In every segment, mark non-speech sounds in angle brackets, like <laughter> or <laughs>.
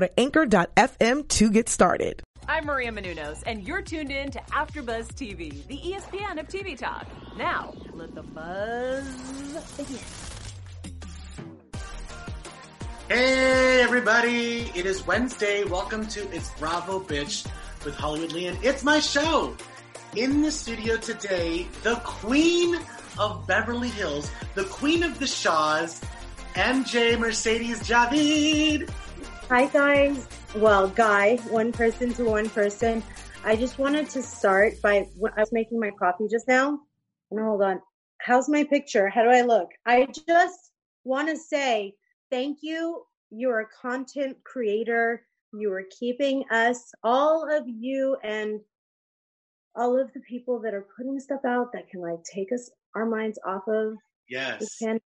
to anchor.fm to get started. I'm Maria Menounos, and you're tuned in to AfterBuzz TV, the ESPN of TV talk. Now, let the buzz begin. Hey everybody, it is Wednesday. Welcome to It's Bravo Bitch with Hollywood Leon. It's my show. In the studio today, the queen of Beverly Hills, the queen of the Shahs, MJ Mercedes Javid. Hi guys. Well, guy, one person to one person. I just wanted to start by I was making my coffee just now. And hold on. How's my picture? How do I look? I just want to say thank you. You're a content creator. You are keeping us, all of you and all of the people that are putting stuff out that can like take us our minds off of Yes. pandemic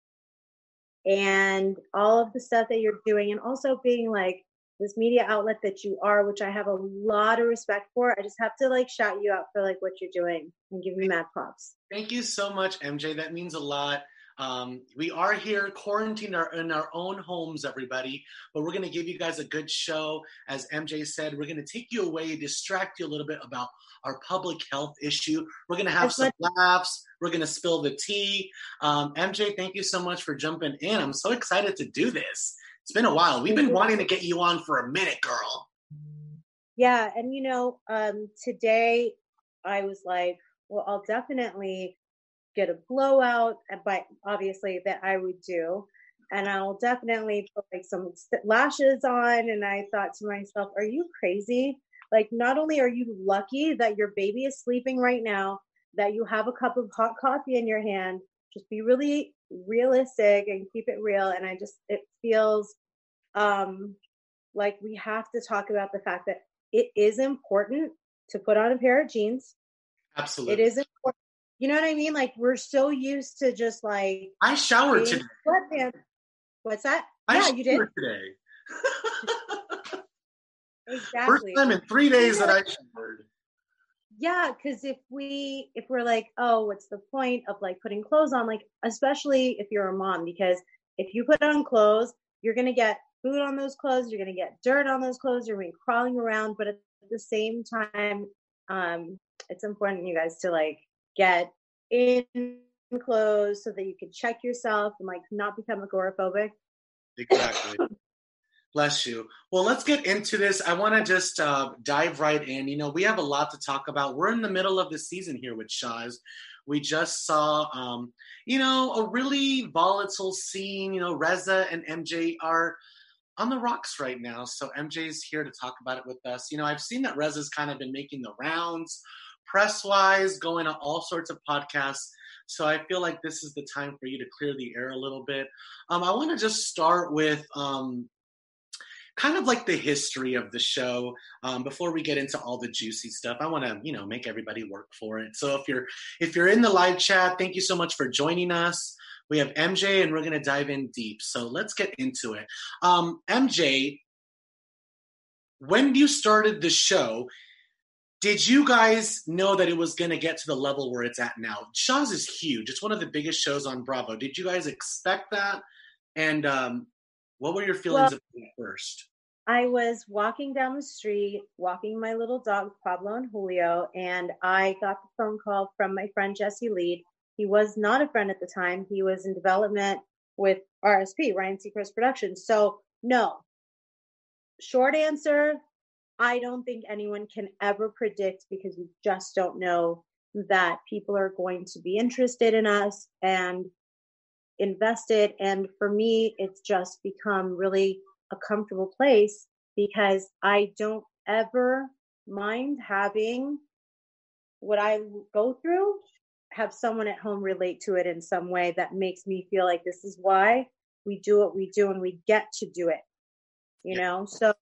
and all of the stuff that you're doing and also being like this media outlet that you are which i have a lot of respect for i just have to like shout you out for like what you're doing and give you mad props Thank you so much, MJ. That means a lot. Um, we are here quarantined our, in our own homes, everybody, but we're going to give you guys a good show. As MJ said, we're going to take you away, distract you a little bit about our public health issue. We're going to have As some laughs. We're going to spill the tea. Um, MJ, thank you so much for jumping in. I'm so excited to do this. It's been a while. We've been wanting to get you on for a minute, girl. yeah and you know um today i was like well i'll definitely get a blowout uh, but obviously that i would do. And i'll definitely put like some lashes on and i thought to myself are you crazy? Like not only are you lucky that your baby is sleeping right now that you have a cup of hot coffee in your hand just be really realistic and keep it real. And i just it feels um like we have to talk about the fact that it is important to put on a pair of jeans. Absolutely. it is important you know what i mean like we're so used to just like I showered today. sweatpants. what's that I yeah you did showered today. <laughs> First time in three days that I showered. yeah because if we if we're like oh what's the point of like putting clothes on like especially if you're a mom because if you put on clothes you're going to get food on those clothes you're going to get dirt on those clothes you're to be crawling around but at the same time um it's important you guys to like get in clothes so that you can check yourself and like not become agoraphobic Exactly. Bless you. Well, let's get into this. I want to just uh, dive right in. You know, we have a lot to talk about. We're in the middle of the season here with Shahs. We just saw, um, you know, a really volatile scene. You know, Reza and MJ are on the rocks right now. So MJ's here to talk about it with us. You know, I've seen that Reza's kind of been making the rounds press wise, going on all sorts of podcasts. So I feel like this is the time for you to clear the air a little bit. Um, I want to just start with um, kind of like the history of the show um, before we get into all the juicy stuff. I want to, you know, make everybody work for it. So if you're if you're in the live chat, thank you so much for joining us. We have MJ, and we're going to dive in deep. So let's get into it. Um, MJ, when you started the show, did you guys know that it was going to get to the level where it's at now? Shahs is huge. It's one of the biggest shows on Bravo. Did you guys expect that? And um, what were your feelings Well- it first? I was walking down the street, walking my little dog, Pablo and Julio, and I got the phone call from my friend Jesse Lead. He was not a friend at the time. He was in development with RSP, Ryan Seacrest Productions. So, no. Short answer I don't think anyone can ever predict because we just don't know that people are going to be interested in us and invested. And for me, it's just become really a comfortable place because I don't ever mind having what I go through, have someone at home relate to it in some way that makes me feel like this is why we do what we do and we get to do it. You know, so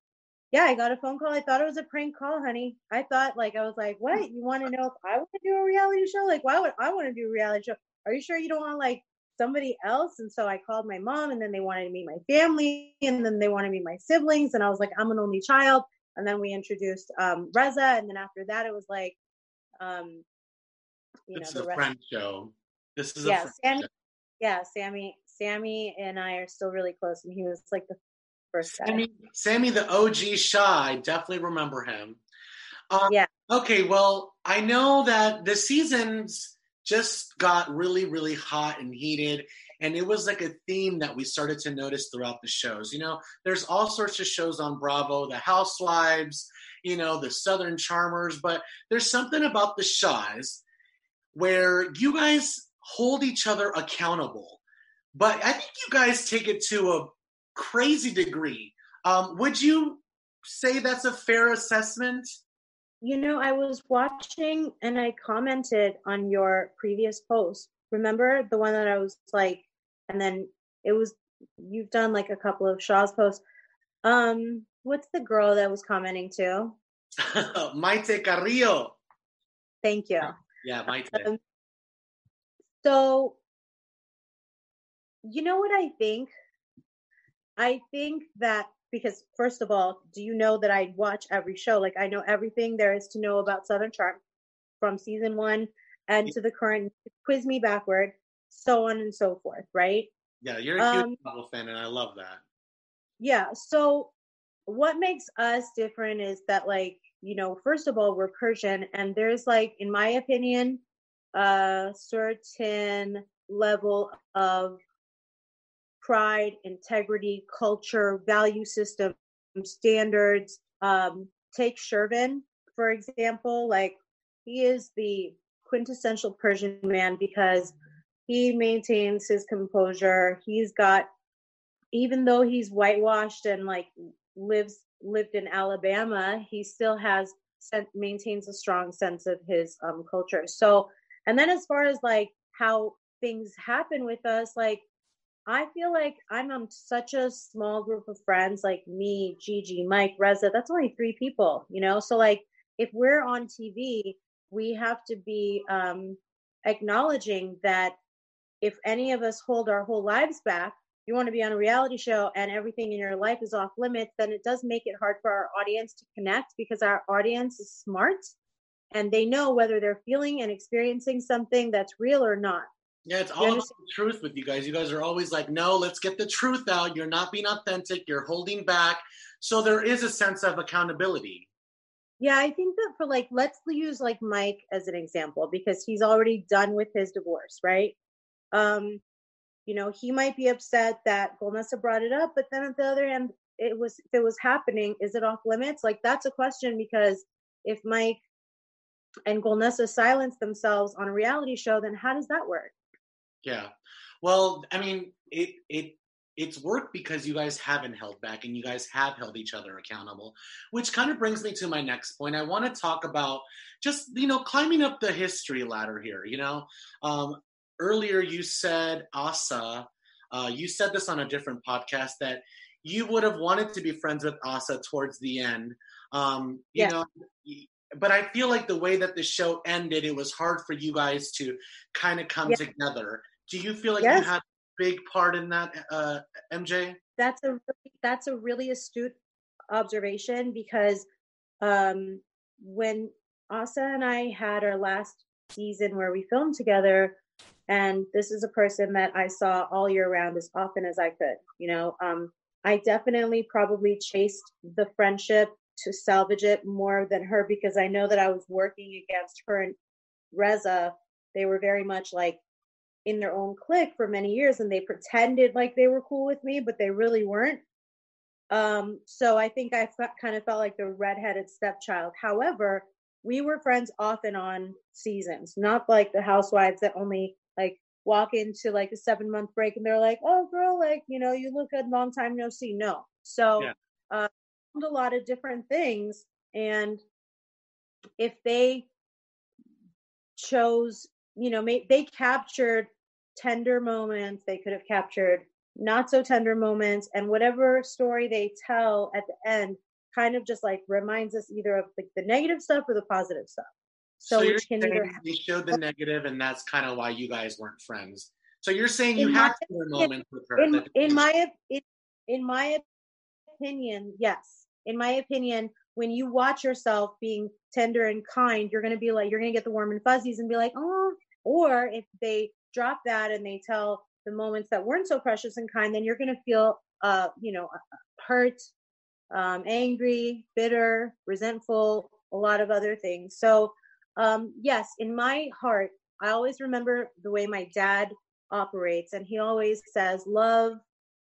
yeah, I got a phone call. I thought it was a prank call, honey. I thought like I was like, what? You want to know if I want to do a reality show? Like, why would I want to do a reality show? Are you sure you don't want like somebody else? And so I called my mom, and then they wanted to meet my family, and then they wanted to meet my siblings, and I was like, I'm an only child. And then we introduced um, Reza, and then after that, it was like, um, you it's know, the a friend show. This is yeah, Sammy. Show. Yeah, Sammy. Sammy and I are still really close, and he was like the. Sammy, Sammy the OG Shah. I definitely remember him. Um, yeah. Okay, well, I know that the seasons just got really, really hot and heated. And it was like a theme that we started to notice throughout the shows. You know, there's all sorts of shows on Bravo, the Housewives, you know, the Southern Charmers, but there's something about the Shahs where you guys hold each other accountable. But I think you guys take it to a crazy degree. Um, would you say that's a fair assessment? You know, I was watching and I commented on your previous post. Remember the one that I was like, and then it was you've done like a couple of Shahs posts. Um, what's the girl that was commenting too? <laughs> Maite Carrillo. Thank you. Yeah, Maite. Um, so, you know what I think? I think that because first of all, do you know that I watch every show? Like I know everything there is to know about Southern Charm from season one and to the current. Quiz me backward, so on and so forth. Right? Yeah, you're a huge um, Marvel fan, and I love that. Yeah. So what makes us different is that, like, you know, first of all, we're Persian, and there's like, in my opinion, a certain level of pride, integrity, culture, value system, standards. Um, take Shervin, for example, like he is the quintessential Persian man because he maintains his composure. He's got, even though he's whitewashed and like lives lived in Alabama, he still has maintains a strong sense of his um, culture. So, and then as far as like how things happen with us, like I feel like I'm on such a small group of friends, like me, Gigi, Mike, Reza. That's only three people, you know. So like, if we're on TV, we have to be um, acknowledging that if any of us hold our whole lives back, you want to be on a reality show and everything in your life is off limits, then it does make it hard for our audience to connect because our audience is smart and they know whether they're feeling and experiencing something that's real or not. Yeah, it's all about the truth with you guys. You guys are always like, no, let's get the truth out. You're not being authentic. You're holding back. So there is a sense of accountability. Yeah, I think that for like, let's use like Mike as an example because he's already done with his divorce, right? Um, you know, he might be upset that Golnesa brought it up, but then at the other hand, it was if it was happening, is it off limits? Like that's a question because if Mike and Golnesa silence themselves on a reality show, then how does that work? Yeah. Well, I mean, it it it's worked because you guys haven't held back and you guys have held each other accountable, which kind of brings me to my next point. I want to talk about just you know climbing up the history ladder here. You know, um, earlier you said Asa. Uh, you said this on a different podcast that you would have wanted to be friends with Asa towards the end. Um, you yeah. know, but I feel like the way that the show ended, it was hard for you guys to kind of come yeah. together. Do you feel like yes. you had a big part in that, uh, MJ? That's a really, that's a really astute observation because um, when Asa and I had our last season where we filmed together, and this is a person that I saw all year round as often as I could. You know, um, I definitely probably chased the friendship to salvage it more than her because I know that I was working against her and Reza. They were very much like in their own clique for many years and they pretended like they were cool with me, but they really weren't. Um, so I think I kind of felt like the redheaded stepchild. However, we were friends off and on seasons, not like the housewives that only like walk into like a seven month break and they're like, oh, girl, like, you know, you look good, long time no see. No. So, yeah. uh, a lot of different things. And if they chose, you know, they captured tender moments, they could have captured not so tender moments, and whatever story they tell at the end kind of just like reminds us either of like the negative stuff or the positive stuff. So, you're can either they showed the negative, and that's kind of why you guys weren't friends. So you're saying you had your moments with her. in in my in, in my opinion, yes. In my opinion, when you watch yourself being tender and kind, you're gonna be like you're gonna get the warm and fuzzies and be like, oh. Or if they drop that and they tell the moments that weren't so precious and kind, then you're gonna feel uh you know hurt, um, angry, bitter, resentful, a lot of other things. So um, yes, in my heart, I always remember the way my dad operates, and he always says, "Love,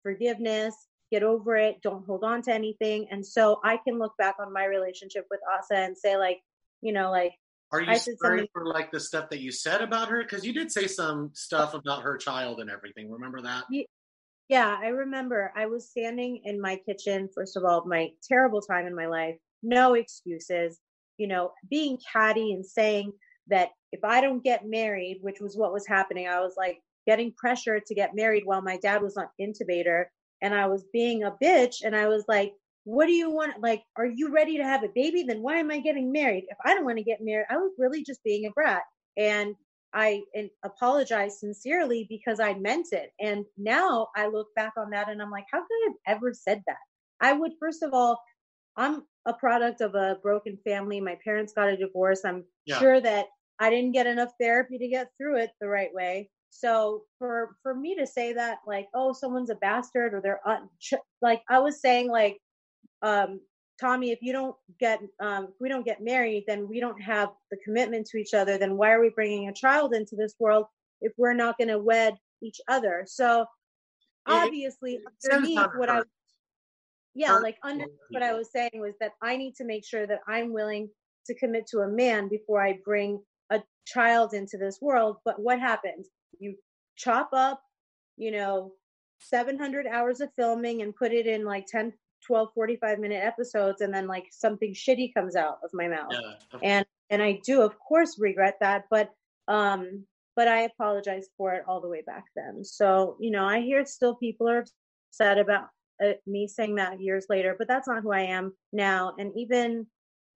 forgiveness, get over it, don't hold on to anything." And so I can look back on my relationship with Asa and say, like, you know, like Are you sorry for like the stuff that you said about her? Because you did say some stuff about her child and everything. Remember that? Yeah, I remember I was standing in my kitchen, first of all, my terrible time in my life, no excuses, you know, being catty and saying that if I don't get married, which was what was happening, I was like getting pressure to get married while my dad was on intubator and I was being a bitch and I was like, what do you want? Like, are you ready to have a baby? Then why am I getting married? If I don't want to get married, I was really just being a brat. And I and apologize sincerely because I meant it. And now I look back on that and I'm like, how could I have ever said that? I would, first of all, I'm a product of a broken family. My parents got a divorce. I'm Yeah. sure that I didn't get enough therapy to get through it the right way. So for for me to say that like, oh, someone's a bastard or they're un- ch- like I was saying like um Tommy, if you don't get, um, if we don't get married, then we don't have the commitment to each other. Then why are we bringing a child into this world if we're not going to wed each other? So obviously, It underneath what I, yeah, like under what I was saying was that I need to make sure that I'm willing to commit to a man before I bring a child into this world. But what happens? You chop up, you know, 700 hours of filming and put it in like 10, 12, 45 minute episodes, and then like something shitty comes out of my mouth. Yeah. of And and I do, of course, regret that, but um, but I apologize for it all the way back then. So you know, I hear still people are upset about uh, me saying that years later, but that's not who I am now. And even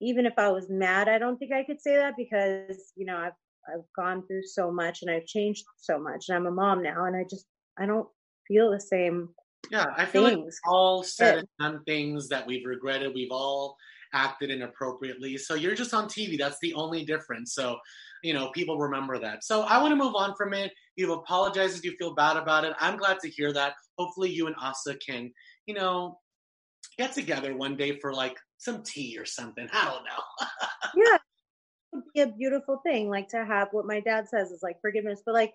even if I was mad, I don't think I could say that because you know I've I've gone through so much and I've changed so much, and I'm a mom now, and I just I don't feel the same Yeah, I feel like things. we've all said and done things that we've regretted. We've all acted inappropriately. So you're just on TV. That's the only difference. So, you know, people remember that. So I want to move on from it. You've apologized if you feel bad about it. I'm glad to hear that. Hopefully you and Asa can, you know, get together one day for like some tea or something. I don't know. <laughs> yeah, it would be a beautiful thing, like to have what my dad says is like forgiveness. But like,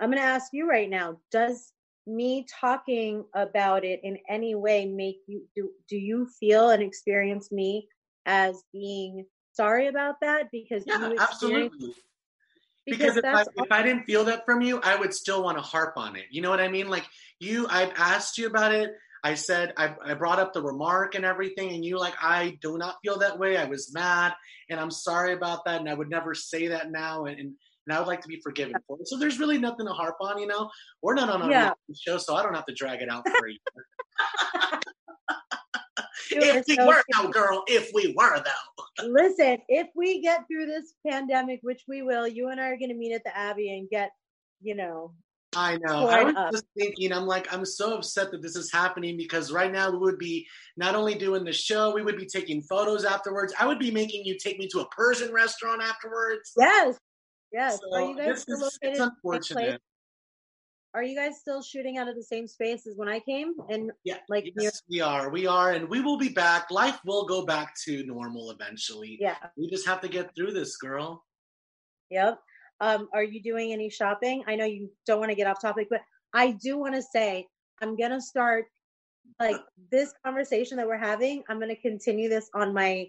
I'm gonna ask you right now: Does me talking about it in any way make you do? Do you feel and experience me as being sorry about that because yeah, you absolutely. because if I, if I didn't feel that from you, I would still want to harp on it. You know what I mean? Like you, I've asked you about it. I said I, I brought up the remark and everything, and you like I do not feel that way. I was mad, and I'm sorry about that, and I would never say that now, and and, and I would like to be forgiven for it. So there's really nothing to harp on, you know. We're not on a Yeah. show, so I don't have to drag it out for <laughs> you. If we so were though, girl, if we were though. Listen, if we get through this pandemic, which we will, you and I are gonna meet at the Abbey and get, you know, I know. I was up. just thinking, I'm like, I'm so upset that this is happening because right now we would be not only doing the show, we would be taking photos afterwards. I would be making you take me to a Persian restaurant afterwards. yes, yes. are you guys still is located it's in the same unfortunate. Are you guys still shooting out of the same space as when I came? And Yeah, like near, we are. We are, and we will be back. Life will go back to normal eventually. yeah, We just have to get through this, girl. yep. Um, are you doing any shopping? I know you don't want to get off topic, but I do want to say I'm gonna start like this conversation that we're having. I'm gonna continue this on my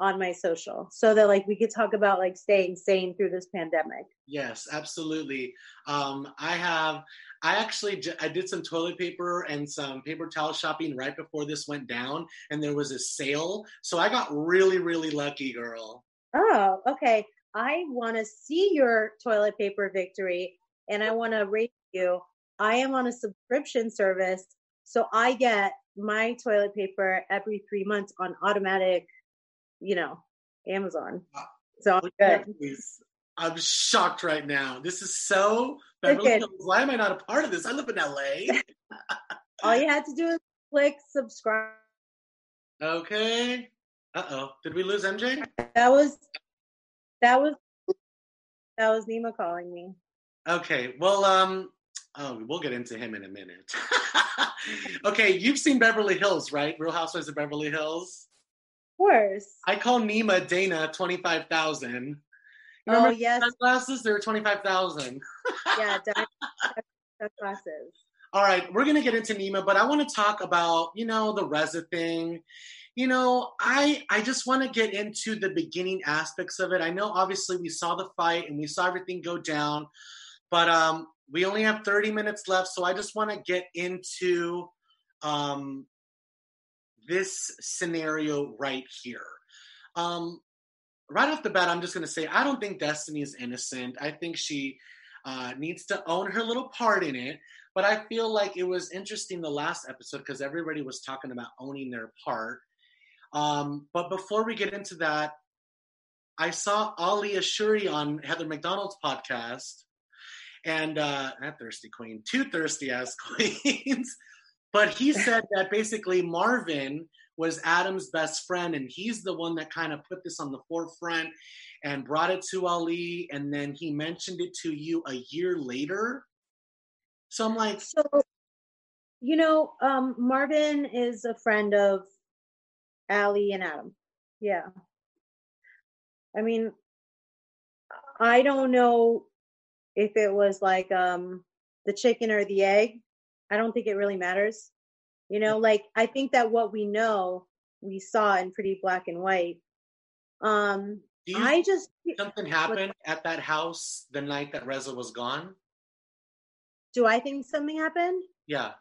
on my social so that like we could talk about like staying sane through this pandemic. Yes, absolutely. Um, I have. I actually j- I did some toilet paper and some paper towel shopping right before this went down, and there was a sale, so I got really, really lucky, girl. Oh, okay. I want to see your toilet paper victory and I want to rate you. I am on a subscription service, so I get my toilet paper every three months on automatic, you know, Amazon. Wow. So I'm I'm shocked right now. This is so Beverly Hills. Why am I not a part of this? I live in LA. <laughs> All you had to do is click subscribe. okay. Uh oh. Did we lose MJ? That was that was that was Nema calling me. Okay. Well, um, oh, we'll get into him in a minute. <laughs> okay, you've seen Beverly Hills, right? Real Housewives of Beverly Hills. Of course. I call Nema Dana twenty five thousand. Oh yes, Sunglasses, they were twenty five thousand. yeah, <laughs> diamond glasses. All right, we're gonna get into Nema, but I want to talk about you know the Reza thing. You know, I I just want to get into the beginning aspects of it. I know obviously we saw the fight and we saw everything go down, but um, we only have thirty minutes left, so I just want to get into um this scenario right here. Um, right off the bat, I'm just gonna say I don't think Destiny is innocent. I think she uh, needs to own her little part in it. But I feel like it was interesting the last episode because everybody was talking about owning their part. Um, but before we get into that, I saw Ali Ashouri on Heather McDonald's podcast, and uh, not thirsty queen, two thirsty ass <laughs> queens. But he said that basically Marvin was Adam's best friend, and he's the one that kind of put this on the forefront and brought it to Ali, and then he mentioned it to you a year later. So I'm like, So, you know, um, Marvin is a friend of Ali and Adam. Yeah. I mean, I don't know if it was like um the chicken or the egg. I don't think it really matters. You know, like I think that what we know, we saw in pretty black and white. Um, do you I just something happened at that house the night that Reza was gone? do I think something happened? Yeah.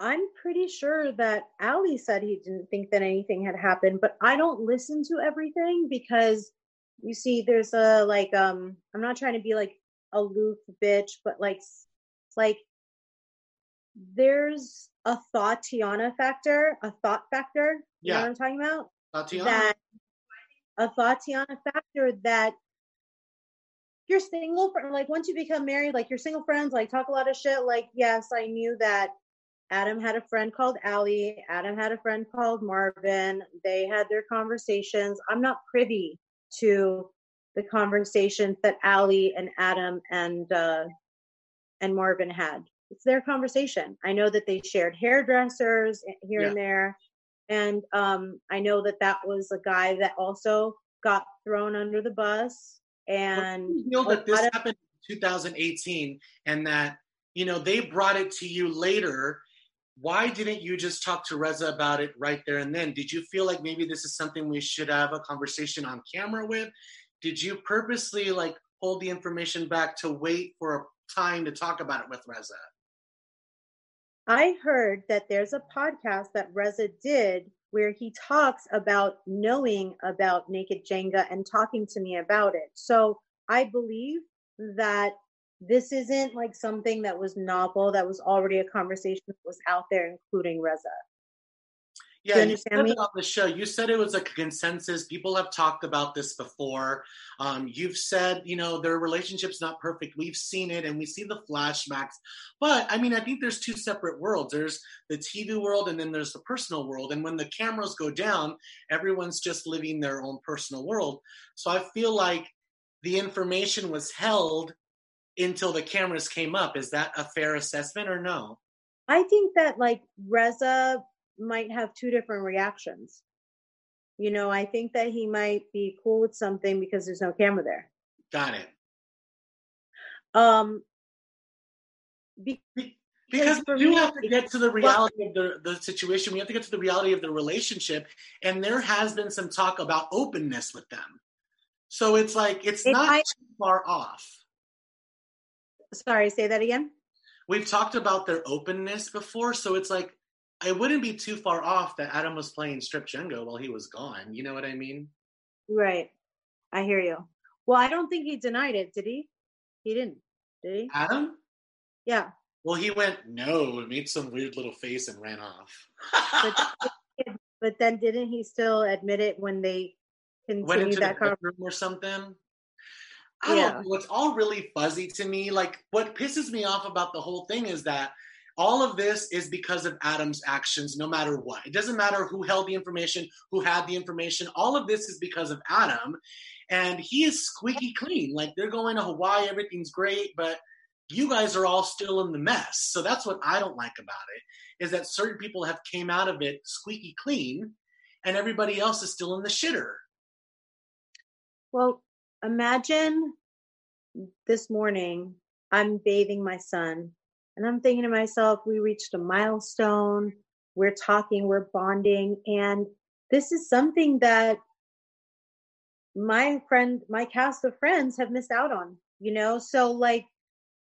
I'm pretty sure that Ali said he didn't think that anything had happened, but I don't listen to everything because you see, there's a like um I'm not trying to be like a aloof bitch, but like like there's a thought Tiana factor, a thought factor. You know Yeah. what I'm talking about? That a thought Tiana factor that you're single for like once you become married, like your single friends like talk a lot of shit. Like, yes, I knew that Adam had a friend called Ali. Adam had a friend called Marvin. They had their conversations. I'm not privy to the conversations that Ali and Adam and uh, and Marvin had. It's their conversation. I know that they shared hairdressers here and there, and um, I know that that was a guy that also got thrown under the bus. And you know that this of- happened in 2018 and that you know they brought it to you later. Why didn't you just talk to reza about it right there and then? Did you feel like maybe this is something we should have a conversation on camera with? Did you purposely like hold the information back to wait for a time to talk about it with reza I heard that there's a podcast that Reza did where he talks about knowing about Naked Jenga and talking to me about it. So I believe that this isn't like something that was novel, that was already a conversation that was out there, including Reza. Yeah, you you, said it on the show. You said it was a consensus. People have talked about this before. Um, you've said, you know, their relationship's not perfect. We've seen it and we see the flashbacks. But I mean, I think there's two separate worlds. There's the TV world and then there's the personal world. And when the cameras go down, everyone's just living their own personal world. So I feel like the information was held until the cameras came up. Is that a fair assessment or no? I think that like Reza might have two different reactions. You know, I think that he might be cool with something because there's no camera there. Got it. Um, be- Be- Because we do me, have to get to the reality of the, the situation. We have to get to the reality of the relationship. And there has been some talk about openness with them. So it's like, it's It not might- too far off. sorry, say that again. We've talked about their openness before. So it's like, it wouldn't be too far off that Adam was playing strip Jenga while he was gone. You know what I mean? Right. I hear you. Well, I don't think he denied it, did he? He didn't, did he? Adam? Yeah. Well, he went no, and made some weird little face and ran off. but, <laughs> but then didn't he still admit it when they Went continued into that the conversation? or something. I Yeah. don't know. It's all really fuzzy to me. Like, what pisses me off about the whole thing is that all of this is because of Adam's actions, no matter what. It doesn't matter who held the information, who had the information. All of this is because of Adam. And he is squeaky clean. Like, they're going to Hawaii, everything's great, but you guys are all still in the mess. So that's what I don't like about it, is that certain people have came out of it squeaky clean, and everybody else is still in the shitter. Well, imagine this morning I'm bathing my son and I'm thinking to myself, we reached a milestone. We're talking, we're bonding. And this is something that my friend, my cast of friends have missed out on, you know? So, like,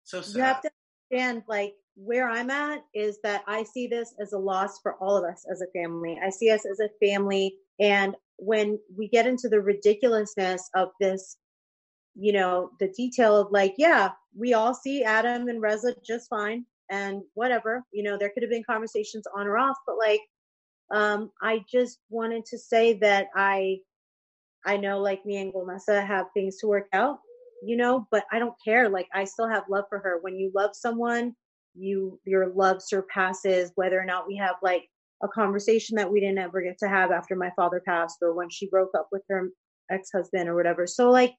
So sad. you have to understand, like, where I'm at is that I see this as a loss for all of us as a family. I see us as a family. And when we get into the ridiculousness of this, you know, the detail of like, yeah, we all see Adam and Reza just fine and whatever, you know, there could have been conversations on or off, but like, um, I just wanted to say that I, I know like me and Golnesa have things to work out, you know, but I don't care. Like I still have love for her. When you love someone, you, your love surpasses whether or not we have like a conversation that we didn't ever get to have after my father passed or when she broke up with her ex-husband or whatever. So like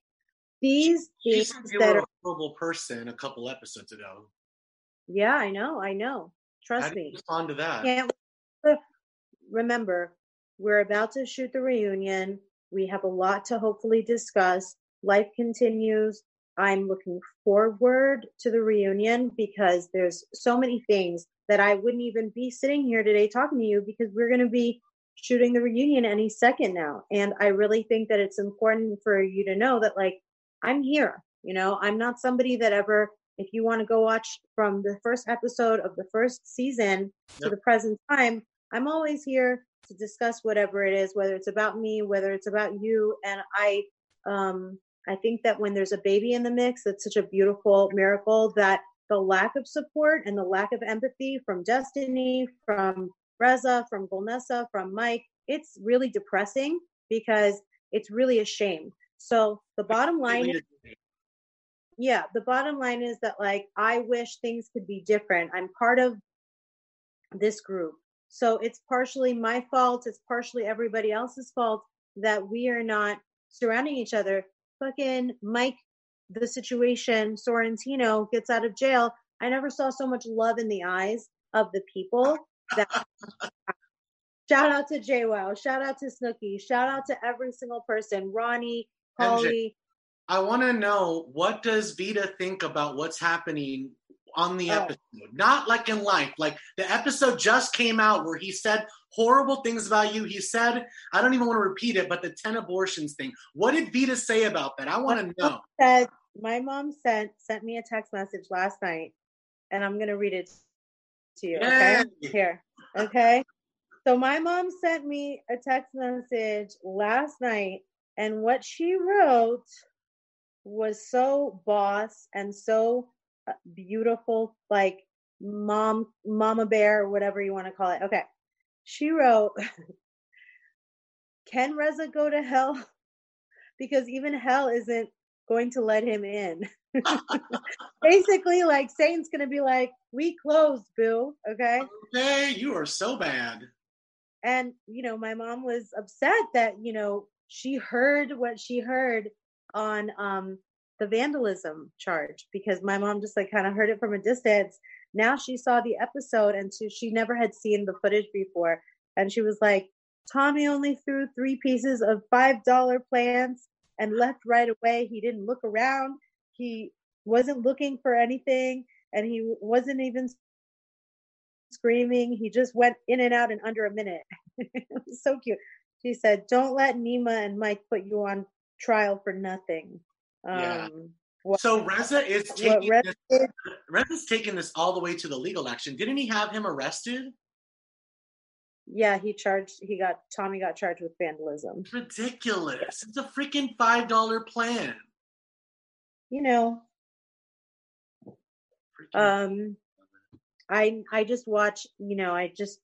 these things you that were are, a horrible person a couple episodes ago. yeah, I know, I know. Trust me. respond to that? Can't remember, we're about to shoot the reunion. We have a lot to hopefully discuss. Life continues. I'm looking forward to the reunion because there's so many things that I wouldn't even be sitting here today talking to you because we're going to be shooting the reunion any second now. And I really think that it's important for you to know that, like, I'm here. You know, I'm not somebody that ever, if you want to go watch from the first episode of the first season to the present time, I'm always here to discuss whatever it is, whether it's about me, whether it's about you. And I, um, I think that when there's a baby in the mix, it's such a beautiful miracle that the lack of support and the lack of empathy from Destiny, from Reza, from Golnesa, from Mike, it's really depressing because it's really a shame. So the bottom line is, yeah, the bottom line is that like I wish things could be different. I'm part of this group. So it's partially my fault, it's partially everybody else's fault that we are not surrounding each other. Fucking Mike, the situation, Sorrentino gets out of jail. I never saw so much love in the eyes of the people that <laughs> shout out to JWoww, shout out to Snooki, shout out to every single person, Ronnie, MJ. I want to know what does Vida think about what's happening on the Oh. episode? Not like in life. Like the episode just came out where he said horrible things about you. He said, I don't even want to repeat it, but the 10 abortions thing. What did Vida say about that? I want to know. said my mom sent sent me a text message last night and i'm going to read it to you okay Yay. here okay so my mom sent me a text message last night and what she wrote was so boss and so uh, beautiful like mom mama bear whatever you want to call it okay she wrote <laughs> can reza go to hell <laughs> because even hell isn't going to let him in. <laughs> Basically, like Satan's gonna be like, "We closed, boo." Okay, Hey, you are so bad. and you know, my mom was upset that you know she heard what she heard on um the vandalism charge because my mom just like kind of heard it from a distance. Now she saw the episode and so she never had seen the footage before, and she was like, "Tommy only threw three pieces of five dollar plants." and left right away. He didn't look around. He wasn't looking for anything and he wasn't even screaming. He just went in and out in under a minute. <laughs> it was so cute. She said, Don't let Nema and Mike put you on trial for nothing. Yeah. Um, what, So Reza is taking Reza this, did, Reza's taking this all the way to the legal action. Didn't he have him arrested? yeah, he charged, he got, Tommy got charged with vandalism. It's ridiculous. It's a freaking five dollar plan. You know, Freaking- um, I I just watch, you know, I just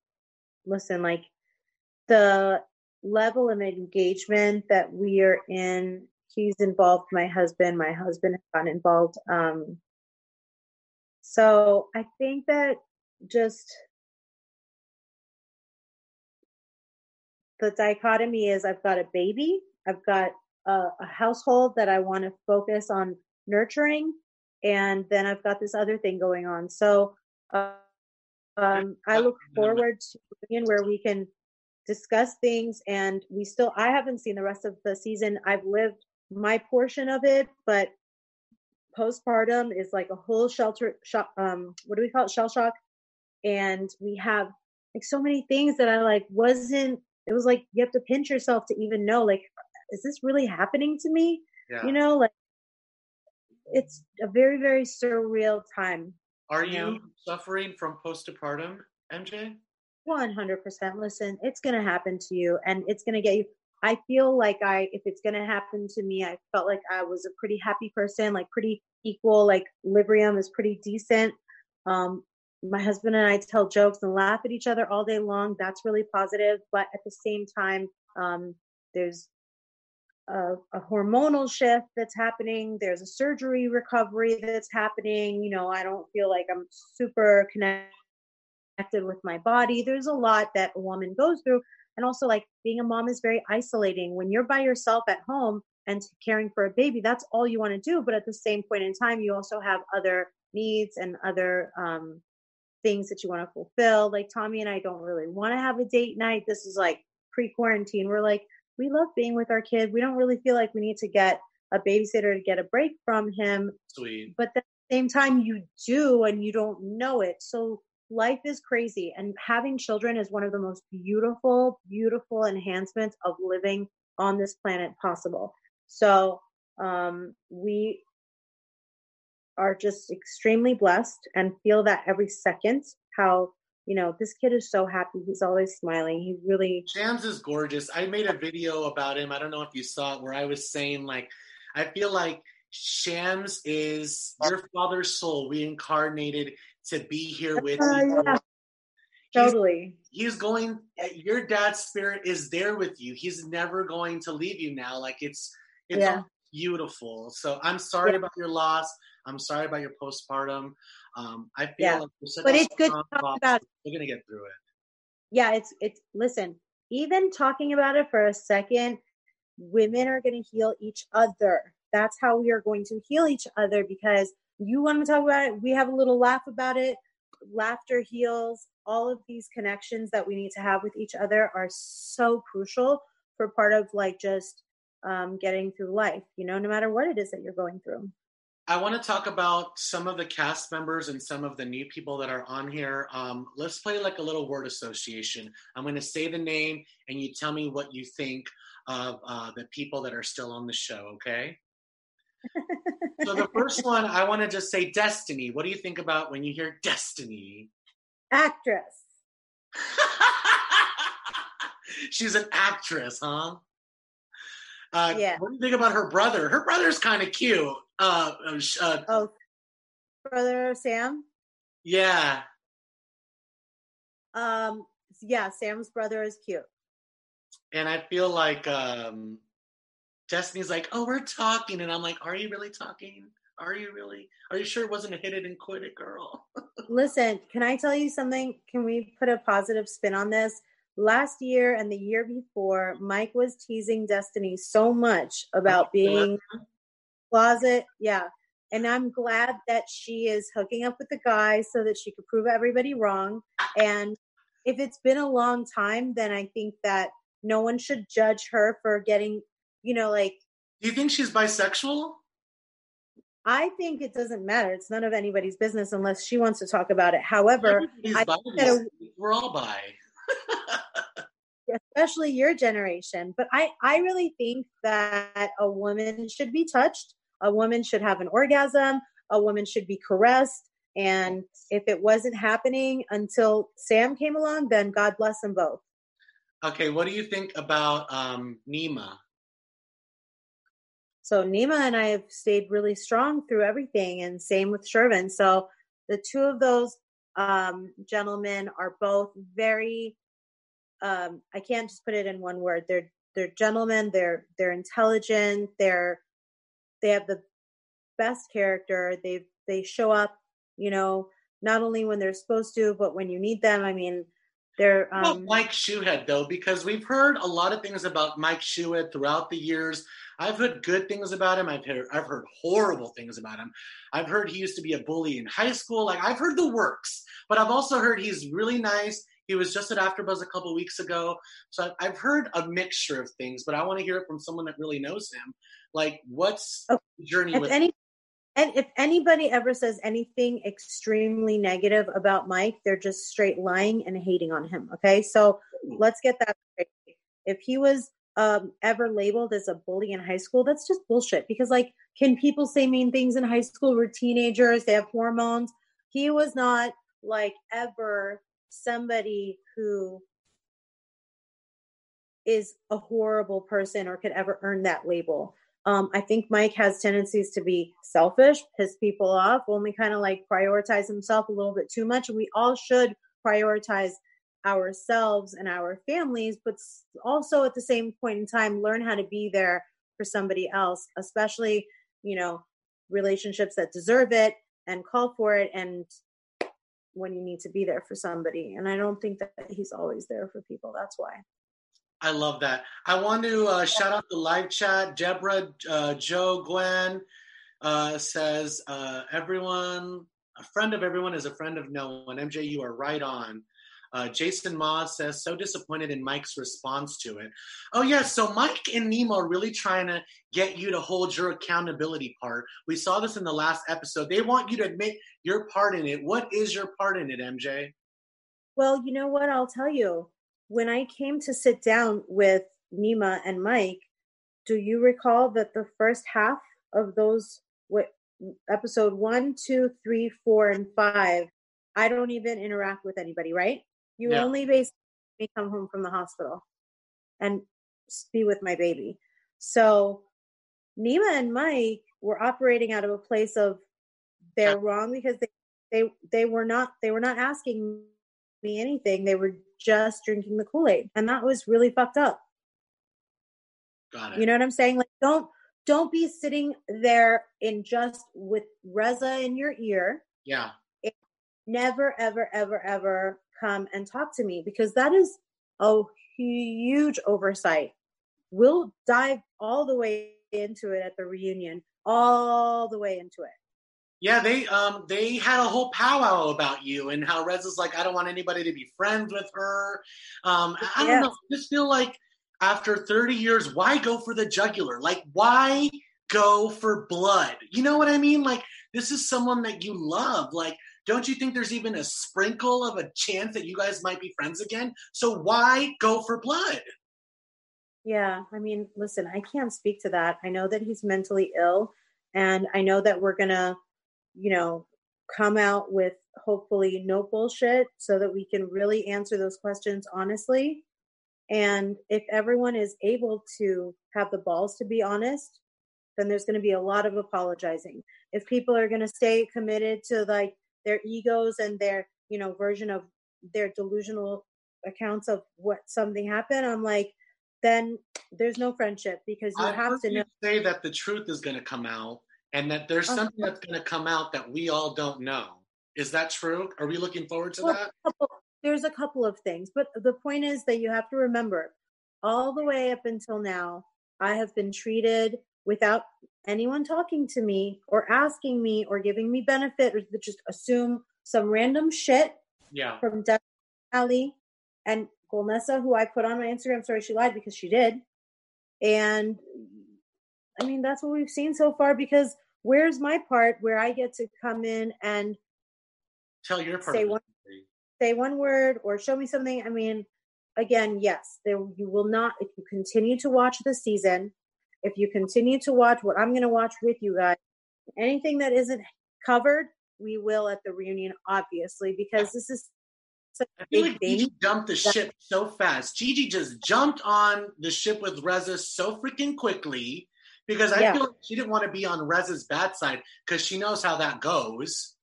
listen like the level of engagement that we are in. He's involved my husband, my husband has gotten involved. Um so I think that just the dichotomy is I've got a baby, I've got a, a household that I want to focus on nurturing, and then I've got this other thing going on. So uh, um, I look forward to where we can discuss things, and we still I haven't seen the rest of the season. I've lived my portion of it, but postpartum is like a whole shelter. Um, what do we call it? Shell shock, and we have like so many things that I like wasn't it was like you have to pinch yourself to even know like is this really happening to me yeah. you know like it's a very very surreal time are you, know? suffering from postpartum mj 100% listen it's going to happen to you and it's going to get you i feel like i if it's going to happen to me i felt like i was a pretty happy person like pretty equal like librium is pretty decent um my husband and I tell jokes and laugh at each other all day long. That's really positive. But at the same time, um, there's a, a, hormonal shift that's happening. There's a surgery recovery that's happening. You know, I don't feel like I'm super connected with my body. There's a lot that a woman goes through. And also, like being a mom is very isolating. When you're by yourself at home and caring for a baby, that's all you want to do. But at the same point in time, you also have other needs and other um, things that you want to fulfill. Like Tommy and I don't really want to have a date night. This is like pre quarantine. We're like, we love being with our kid. We don't really feel like we need to get a babysitter to get a break from him. Sweet. But at the same time, you do and you don't know it. So life is crazy. And having children is one of the most beautiful, beautiful enhancements of living on this planet possible. So um, we are just extremely blessed and feel that every second how you know this kid is so happy he's always smiling he really shams is gorgeous i made a video about him i don't know if you saw it where i was saying like i feel like shams is your father's soul reincarnated to be here with uh, you yeah. totally he's going your dad's spirit is there with you he's never going to leave you now like it's it's yeah. beautiful so i'm sorry yeah. about your loss I'm sorry about your postpartum. Um, I feel yeah. like but it's good to talk about. We're gonna get through it. Yeah, it's it's. Listen, even talking about it for a second, women are going to heal each other. That's how we are going to heal each other because you want to talk about it. We have a little laugh about it. Laughter heals. All of these connections that we need to have with each other are so crucial for part of like just um, getting through life, you know, no matter what it is that you're going through. I want to talk about some of the cast members and some of the new people that are on here. Um, let's play like a little word association. I'm going to say the name, and you tell me what you think of uh, the people that are still on the show. Okay. So the first one, I want to just say Destiny. What do you think about when you hear Destiny? Actress. <laughs> She's an actress, huh? Uh, yeah. What do you think about her brother? Her brother's kind of cute. Uh, uh, uh, oh, brother Sam. Yeah. Um. Yeah, Sam's brother is cute. And I feel like um, Destiny's like, "Oh, we're talking," and I'm like, "Are you really talking? Are you really? Are you sure it wasn't a hit it and quit it girl?" <laughs> Listen, can I tell you something? Can we put a positive spin on this? last year and the year before, Mike was teasing Destiny so much about oh, being closet. Yeah. And I'm glad that she is hooking up with the guy so that she could prove everybody wrong. And if it's been a long time, then I think that no one should judge her for getting, you know, like. Do you think she's bisexual? I think it doesn't matter. It's none of anybody's business unless she wants to talk about it. However, I a, we're all bi. <laughs> especially your generation. But I, I really think that a woman should be touched. A woman should have an orgasm. A woman should be caressed. And if it wasn't happening until Sam came along, then God bless them both. Okay, what do you think about um, Nema? So Nema and I have stayed really strong through everything, and same with Shervin. So the two of those um, gentlemen are both very. Um, I can't just put it in one word. They're they're gentlemen. They're they're intelligent. They're they have the best character. They they show up, you know, not only when they're supposed to, but when you need them. I mean, they're um, well, Mike Shouhed though, because we've heard a lot of things about Mike Shouhed throughout the years. I've heard good things about him. I've heard I've heard horrible things about him. I've heard he used to be a bully in high school. Like I've heard the works, but I've also heard he's really nice. He was just at AfterBuzz a couple weeks ago, so I've heard a mixture of things. But I want to hear it from someone that really knows him. Like, what's okay. the journey if with? Any, and if anybody ever says anything extremely negative about Mike, they're just straight lying and hating on him. Okay, so let's get that straight. If he was um, ever labeled as a bully in high school, that's just bullshit. Because like, can people say mean things in high school? We're teenagers; they have hormones. He was not like ever somebody who is a horrible person or could ever earn that label. Um, I think Mike has tendencies to be selfish, piss people off, only kind of like prioritize himself a little bit too much. And we all should prioritize ourselves and our families, but also at the same point in time, learn how to be there for somebody else, especially, you know, relationships that deserve it and call for it and when you need to be there for somebody. And I don't think that he's always there for people. That's why. I love that. I want to uh, shout out the live chat. Deborah, uh, Joe, Gwen uh, says, uh, everyone, a friend of everyone is a friend of no one. MJ, you are right on. Uh, Jason Ma says, so disappointed in Mike's response to it. Oh, yeah. So Mike and Nema are really trying to get you to hold your accountability part. We saw this in the last episode. They want you to admit your part in it. What is your part in it, MJ? Well, you know what? I'll tell you when I came to sit down with Nema and Mike, do you recall that the first half of those what episode one, two, three, four, and five, I don't even interact with anybody, right? You yeah. only basically come home from the hospital and be with my baby. So Nema and Mike were operating out of a place of they're wrong because they they they were not they were not asking me anything. They were just drinking the Kool Aid, and that was really fucked up. Got it. You know what I'm saying? Like, don't don't be sitting there in just with Reza in your ear. Yeah. never, ever, ever, ever come and talk to me because that is a huge oversight. We'll dive all the way into it at the reunion, all the way into it. Yeah, they um they had a whole powwow about you and how Rez is like, I don't want anybody to be friends with her. Um, I don't know. I just feel like after 30 years, why go for the jugular? Like, why go for blood? You know what I mean? Like, this is someone that you love. Like, don't you think there's even a sprinkle of a chance that you guys might be friends again? So why go for blood? Yeah, I mean, listen, I can't speak to that. I know that he's mentally ill, and I know that we're gonna you know, come out with hopefully no bullshit so that we can really answer those questions honestly. And if everyone is able to have the balls to be honest, then there's going to be a lot of apologizing. If people are going to stay committed to like their egos and their, you know, version of their delusional accounts of what something happened, I'm like, then there's no friendship because you I have to know. say that the truth is going to come out and that there's uh-huh. something that's going to come out that we all don't know. Is that true? Are we looking forward to well, that? A couple, there's a couple of things, but the point is that you have to remember all the way up until now, I have been treated without anyone talking to me or asking me or giving me benefit or just assume some random shit yeah. from Debbie Ali and Golnesa, who I put on my Instagram story. She lied because she did. And I mean, that's what we've seen so far because where's my part where I get to come in and tell your part say one, say one word or show me something? I mean, again, yes, there you will not if you continue to watch the season, if you continue to watch what I'm going to watch with you guys, anything that isn't covered, we will at the reunion, obviously, because this is such a big like thing. Gigi jumped the ship so fast. Gigi just jumped on the ship with Reza so freaking quickly because I yeah. feel like she didn't want to be on Reza's bad side because she knows how that goes.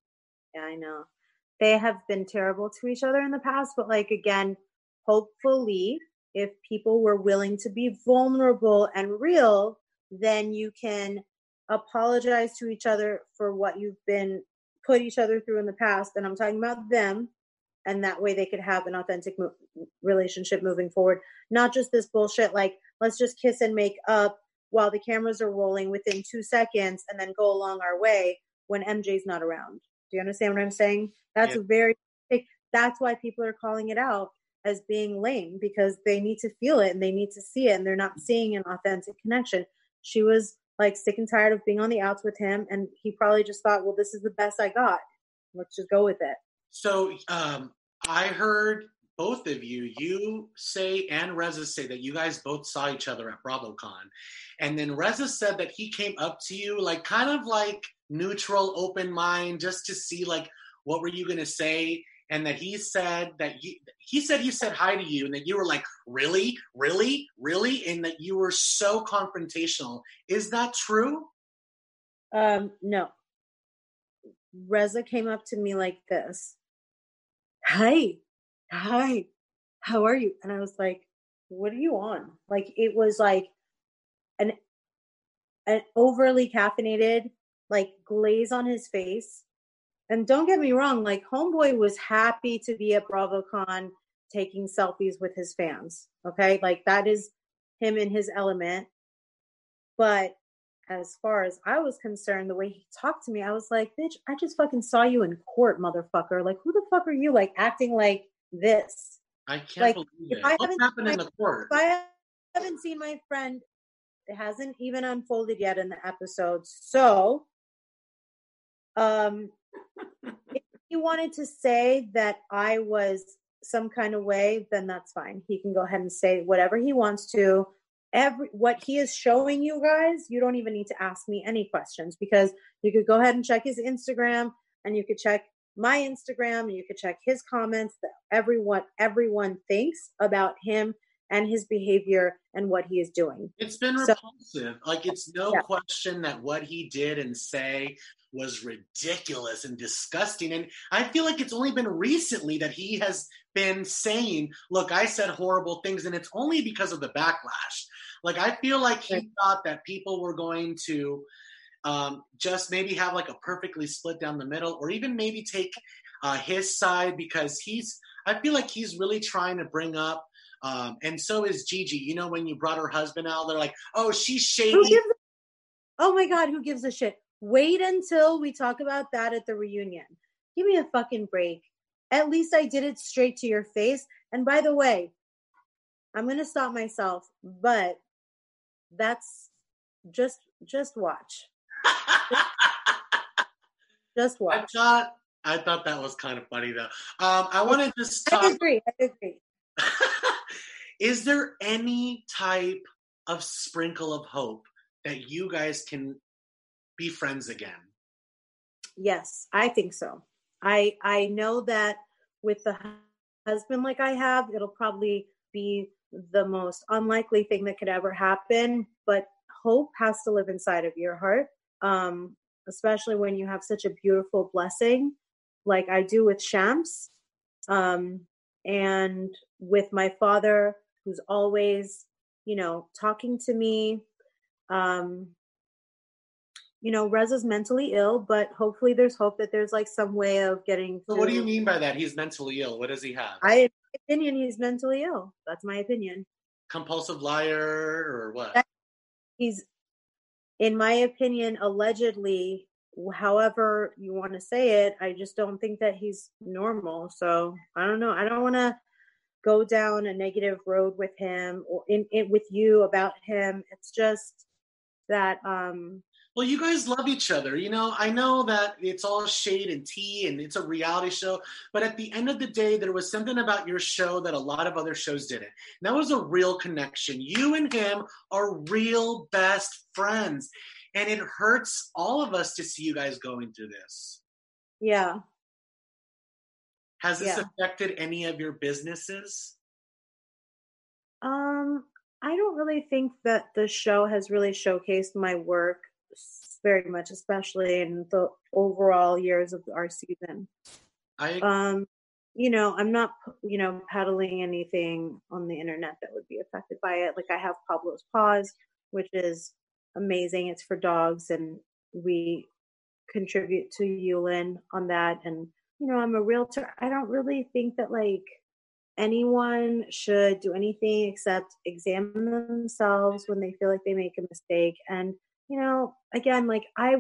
Yeah, I know. they have been terrible to each other in the past, but like again, hopefully if people were willing to be vulnerable and real, then you can apologize to each other for what you've been put each other through in the past. And I'm talking about them. And that way they could have an authentic mo- relationship moving forward. Not just this bullshit, like, let's just kiss and make up while the cameras are rolling within two seconds and then go along our way when MJ's not around. Do you understand what I'm saying? That's yeah. very, that's why people are calling it out as being lame because they need to feel it and they need to see it and they're not seeing an authentic connection. She was like sick and tired of being on the outs with him and he probably just thought, well, this is the best I got. Let's just go with it. So um, I heard both of you, you say and Reza say that you guys both saw each other at BravoCon. And then Reza said that he came up to you like kind of like neutral, open mind, just to see like what were you gonna say? And that he said that he he said he said hi to you and that you were like, really, really, really, and that you were so confrontational. Is that true? Um, no. Reza came up to me like this. Hi, hi, how are you? And I was like, what are you on? Like it was like an an overly caffeinated, like glaze on his face. And don't get me wrong, like Homeboy was happy to be at BravoCon taking selfies with his fans. Okay. Like that is him in his element. But as far as I was concerned, the way he talked to me, I was like, bitch, I just fucking saw you in court, motherfucker. Like, who the fuck are you? Like acting like this. I can't like, believe it. I what happened in the court? If I haven't seen my friend, it hasn't even unfolded yet in the episode. So, um, if he wanted to say that I was some kind of way, then that's fine. He can go ahead and say whatever he wants to. Every what he is showing you guys, you don't even need to ask me any questions because you could go ahead and check his Instagram and you could check my Instagram and you could check his comments that everyone everyone thinks about him and his behavior and what he is doing. It's been repulsive. Like it's no yeah. question that what he did and say was ridiculous and disgusting. And I feel like it's only been recently that he has been saying, look, I said horrible things, and it's only because of the backlash. Like I feel like he right. thought that people were going to um, just maybe have like a perfectly split down the middle, or even maybe take uh, his side because he's. I feel like he's really trying to bring up, um, and so is Gigi. You know, when you brought her husband out, they're like, "Oh, she's shady." oh my god, who gives a shit? Wait until we talk about that at the reunion. Give me a fucking break. At least I did it straight to your face. And by the way, I'm going to stop myself, but that's just just watch. <laughs> Just watch. I thought I thought that was kind of funny though. Um, I want to just. Talk, I agree. I agree. Is there any type of sprinkle of hope that you guys can be friends again? Yes, I think so. I I know that with the husband like I have, it'll probably be the most unlikely thing that could ever happen. But hope has to live inside of your heart um, especially when you have such a beautiful blessing like I do with Shams um, and with my father who's always, you know, talking to me. Um, you know, Reza's mentally ill, but hopefully there's hope that there's like some way of getting. So, what do you mean by that? He's mentally ill. What does he have? I opinion he's mentally ill. That's my opinion. Compulsive liar or what? He's in my opinion, allegedly, however you want to say it, I just don't think that he's normal. So I don't know. I don't want to go down a negative road with him or in, in with you about him. It's just that um well, you guys love each other. You know, I know that it's all shade and tea and it's a reality show, but at the end of the day, there was something about your show that a lot of other shows didn't. And that was a real connection. You and him are real best friends. And it hurts all of us to see you guys going through this. Yeah. Has this yeah. affected any of your businesses? Um, I don't really think that the show has really showcased my work very much, especially in the overall years of our season. I Um, you know, I'm not, you know, peddling anything on the internet that would be affected by it. Like I have Pablo's Paws, which is amazing. It's for dogs, and we contribute to Yulin on that. And you know, I'm a realtor. I don't really think that like anyone should do anything except examine themselves when they feel like they make a mistake. And you know, again, like I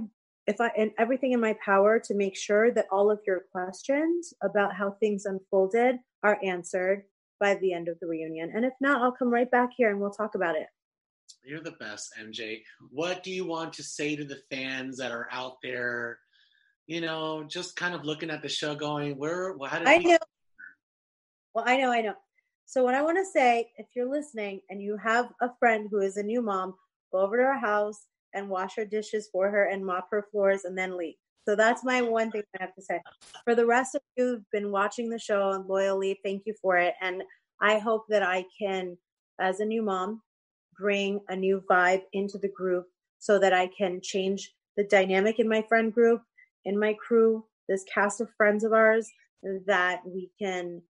if I and everything in my power to make sure that all of your questions about how things unfolded are answered by the end of the reunion. And if not, I'll come right back here and we'll talk about it. You're the best, MJ. What do you want to say to the fans that are out there? You know, just kind of looking at the show, going, "Where? Well, how did I know. Well, I know, I know. So what I want to say, if you're listening and you have a friend who is a new mom, go over to her house and wash her dishes for her and mop her floors and then leave. So that's my one thing I have to say. For the rest of you who've been watching the show and loyally, thank you for it. And I hope that I can, as a new mom, bring a new vibe into the group so that I can change the dynamic in my friend group, in my crew, this cast of friends of ours, that we can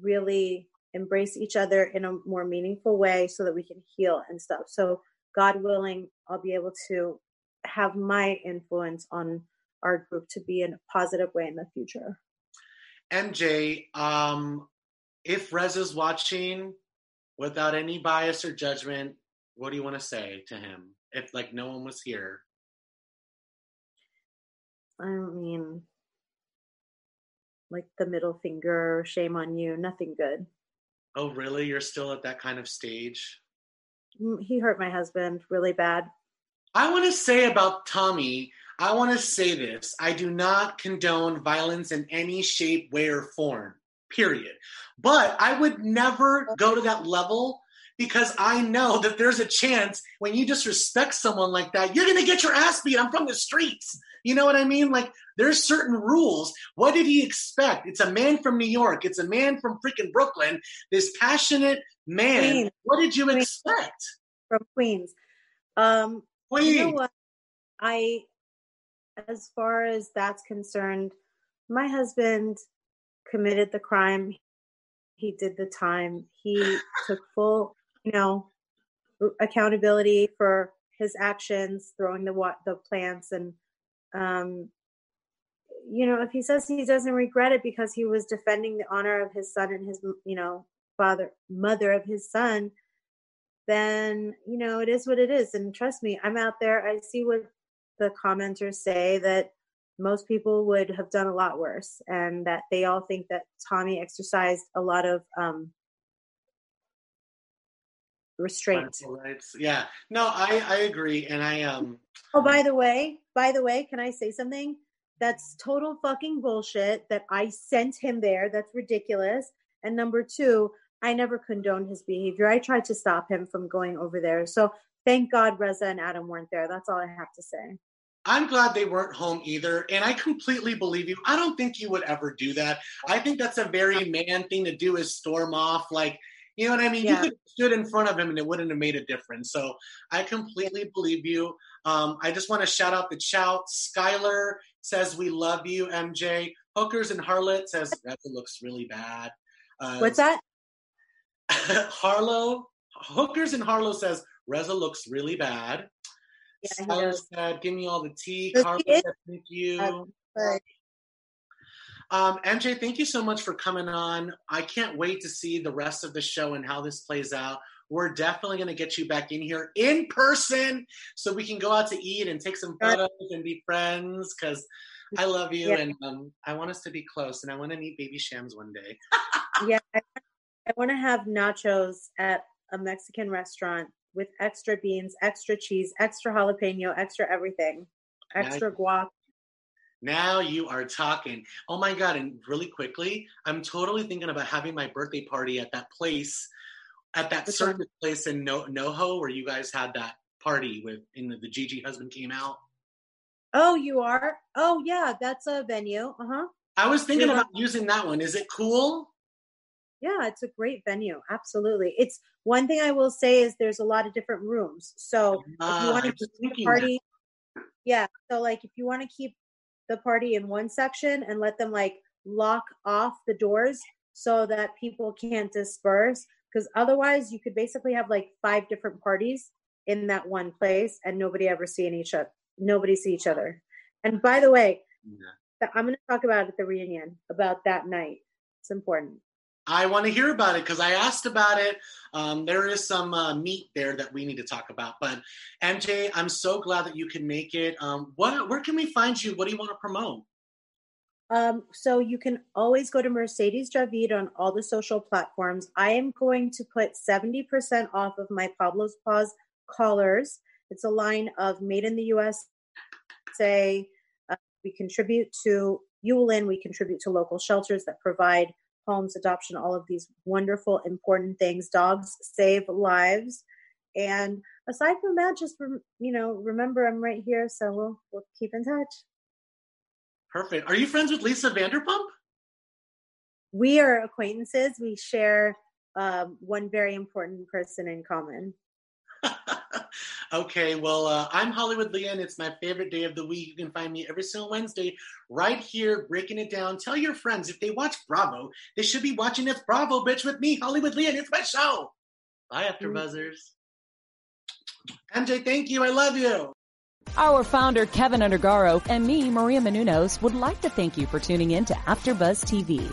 really embrace each other in a more meaningful way so that we can heal and stuff. So, God willing, I'll be able to have my influence on our group to be in a positive way in the future. MJ, um, if Rez is watching, without any bias or judgment, what do you want to say to him? If like no one was here, I don't mean like the middle finger, shame on you, nothing good. oh really? You're still at that kind of stage? He hurt my husband really bad. I want to say about Tommy, I want to say this. I do not condone violence in any shape, way, or form, period. But I would never go to that level because I know that there's a chance when you disrespect someone like that, you're going to get your ass beat. I'm from the streets. You know what I mean? Like, there's certain rules. What did he expect? It's a man from New York, it's a man from freaking Brooklyn, this passionate man. Queens. What did you Queens. expect? from Queens. Um, Please. you know what? I, as far as that's concerned, my husband committed the crime. He did the time. He took full, you know, accountability for his actions, throwing the wa- the plants, and um, you know, if he says he doesn't regret it because he was defending the honor of his son and his, you know, father, mother of his son, then you know it is what it is. And trust me i'm out there. I see what the commenters say that most people would have done a lot worse and that they all think that tommy exercised a lot of um restraint. Yeah. No, I I agree, and I um oh by the way by the way can i say something that's total fucking bullshit that i sent him there that's ridiculous and number two i never condoned his behavior i tried to stop him from going over there so thank god reza and adam weren't there that's all i have to say I'm glad they weren't home either, and I completely believe you. I don't think you would ever do that. I think that's a very man thing to do is storm off, like you know what I mean. You could have stood in front of him and it wouldn't have made a difference. So I completely believe you. Um, I just want to shout out the shout. Skylar says we love you, MJ. Hookers and Harlot says that looks really bad. Uh, what's that <laughs> Harlow, Hookers and Harlow says Reza looks really bad. Yeah, Skylar said, "Give me all the tea." Carla said, "Thank you." Um, Um, MJ, thank you so much for coming on. I can't wait to see the rest of the show and how this plays out. We're definitely going to get you back in here in person so we can go out to eat and take some photos and be friends because I love you Yeah. and um, I want us to be close and I want to meet Baby Shams one day. <laughs> yeah, I, I want to have nachos at a Mexican restaurant with extra beans, extra cheese, extra jalapeno, extra everything, extra guac. Now you are talking. Oh my God. And really quickly, I'm totally thinking about having my birthday party at that place, at that Which circus place in no- NoHo where you guys had that party with, in the, the Gigi husband came out. Oh, you are? Oh, yeah, that's a venue. Uh huh. I was thinking Yeah. about using that one. Is it cool? Yeah, it's a great venue. Absolutely. It's one thing I will say is there's a lot of different rooms. So if you Ah, want to keep the party, yeah. So like if you want to keep the party in one section and let them like lock off the doors so that people can't disperse because otherwise you could basically have like five different parties in that one place and nobody ever seeing each other nobody see each other. And by the way yeah. i'm going to talk about at the reunion about that night. It's important I want to hear about it because I asked about it. Um, there is some uh, meat there that we need to talk about. But MJ, I'm so glad that you can make it. Um, what, where can we find you? What do you want to promote? Um, so you can always go to Mercedes Javid on all the social platforms. I am going to put 70% off of my Pablo's Paws collars. It's a line of made in the USA. Uh, we contribute to Yulin. We contribute to local shelters that provide homes, adoption, all of these wonderful, important things. Dogs save lives. And aside from that, just, you know, remember I'm right here. So we'll, we'll keep in touch. Perfect. Are you friends with Lisa Vanderpump? We are acquaintances. We share um, one very important person in common. <laughs> okay, well, uh, I'm Hollywood Leah. It's my favorite day of the week. You can find me every single Wednesday right here, breaking it down. Tell your friends if they watch Bravo, they should be watching It's Bravo, bitch, with me, Hollywood Leah. It's my show. Bye, After mm. Buzzers. MJ, thank you. I love you. Our founder, Keven Undergaro, and me, Maria Menounos, would like to thank you for tuning in to AfterBuzz TV.